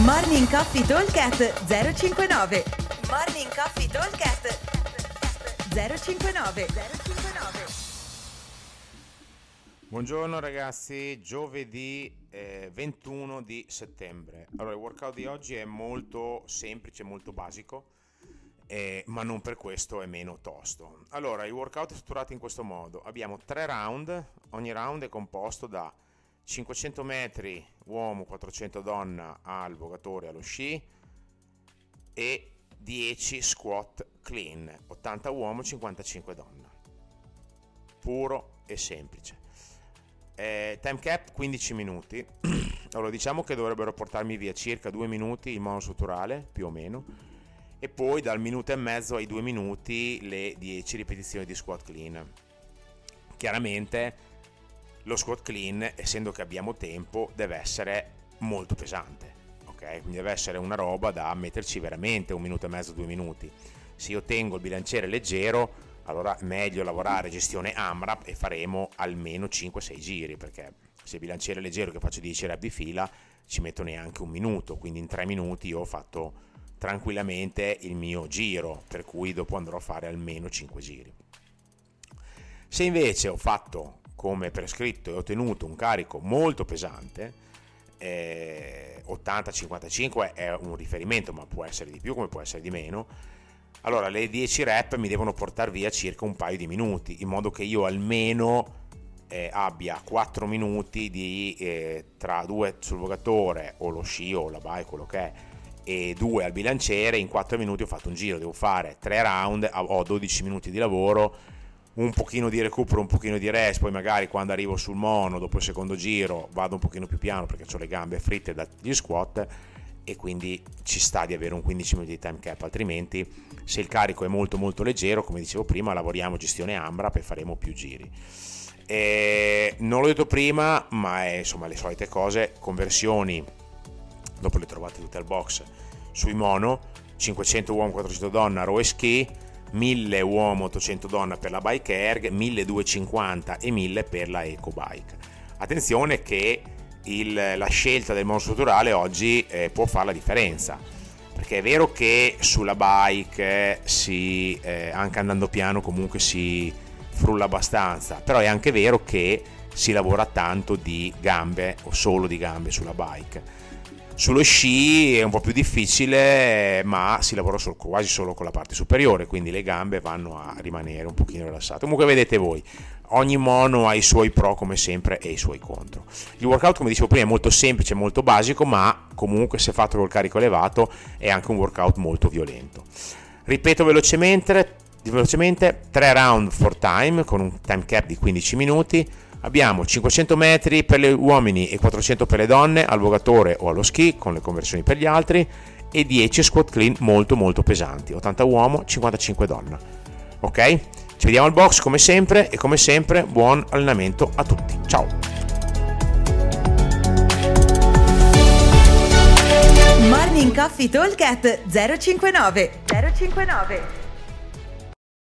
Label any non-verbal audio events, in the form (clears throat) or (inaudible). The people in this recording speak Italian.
Morning Coffee Talkcast 059 Morning Coffee Talkcast 059 059 Buongiorno ragazzi, giovedì eh, 21 di settembre. Allora, il workout di oggi è molto semplice, molto basico, eh, ma non per questo è meno tosto. Allora, il workout è strutturato in questo modo. Abbiamo tre round, ogni round è composto da 500 metri uomo, 400 donna al vogatore allo sci e 10 squat clean, 80 uomo, 55 donna. Puro e semplice. Eh, time cap 15 minuti. (clears throat) allora diciamo che dovrebbero portarmi via circa 2 minuti il monostrutturale, più o meno, e poi dal minuto e mezzo ai 2 minuti le 10 ripetizioni di squat clean. Chiaramente lo squat clean, essendo che abbiamo tempo, deve essere molto pesante. Ok? Quindi deve essere una roba da metterci veramente un minuto e mezzo, due minuti. Se io tengo il bilanciere leggero, allora è meglio lavorare gestione AMRAP e faremo almeno 5-6 giri, perché se il bilanciere è leggero che faccio 10 rep di fila, ci metto neanche un minuto, quindi in 3 minuti io ho fatto tranquillamente il mio giro, per cui dopo andrò a fare almeno 5 giri. Se invece ho fatto come prescritto e ottenuto un carico molto pesante, eh, 80-55 è un riferimento, ma può essere di più come può essere di meno. Allora le 10 rep mi devono portare via circa un paio di minuti, in modo che io almeno eh, abbia 4 minuti di, eh, tra due sul vogatore o lo sci o la bike, quello che è, e due al bilanciere, in 4 minuti ho fatto un giro, devo fare 3 round, ho 12 minuti di lavoro un pochino di recupero, un pochino di rest, poi magari quando arrivo sul mono, dopo il secondo giro, vado un pochino più piano perché ho le gambe fritte dagli squat e quindi ci sta di avere un 15 minuti di time cap, altrimenti se il carico è molto molto leggero, come dicevo prima, lavoriamo gestione AMRAP e faremo più giri. E non l'ho detto prima, ma è insomma le solite cose, conversioni, dopo le trovate tutte al box, sui mono, 500 uomo, 400 donna, row e ski, 1000 uomo 800 donna per la bike erg, 1250 e 1000 per la eco bike. Attenzione che il, la scelta del monostrutturale oggi eh, può fare la differenza perché è vero che sulla bike si, eh, anche andando piano comunque si frulla abbastanza però è anche vero che si lavora tanto di gambe o solo di gambe sulla bike sullo sci è un po' più difficile, ma si lavora solo, quasi solo con la parte superiore, quindi le gambe vanno a rimanere un pochino rilassate. Comunque vedete voi, ogni mono ha i suoi pro come sempre e i suoi contro. Il workout, come dicevo prima, è molto semplice, molto basico, ma comunque se fatto col carico elevato è anche un workout molto violento. Ripeto velocemente, velocemente 3 round for time con un time cap di 15 minuti Abbiamo 500 metri per gli uomini e 400 per le donne al vogatore o allo ski con le conversioni per gli altri e 10 squat clean molto molto pesanti, 80 uomo, 55 donna. Ok? Ci vediamo al box come sempre e come sempre buon allenamento a tutti. Ciao! Morning Coffee Talk 059 059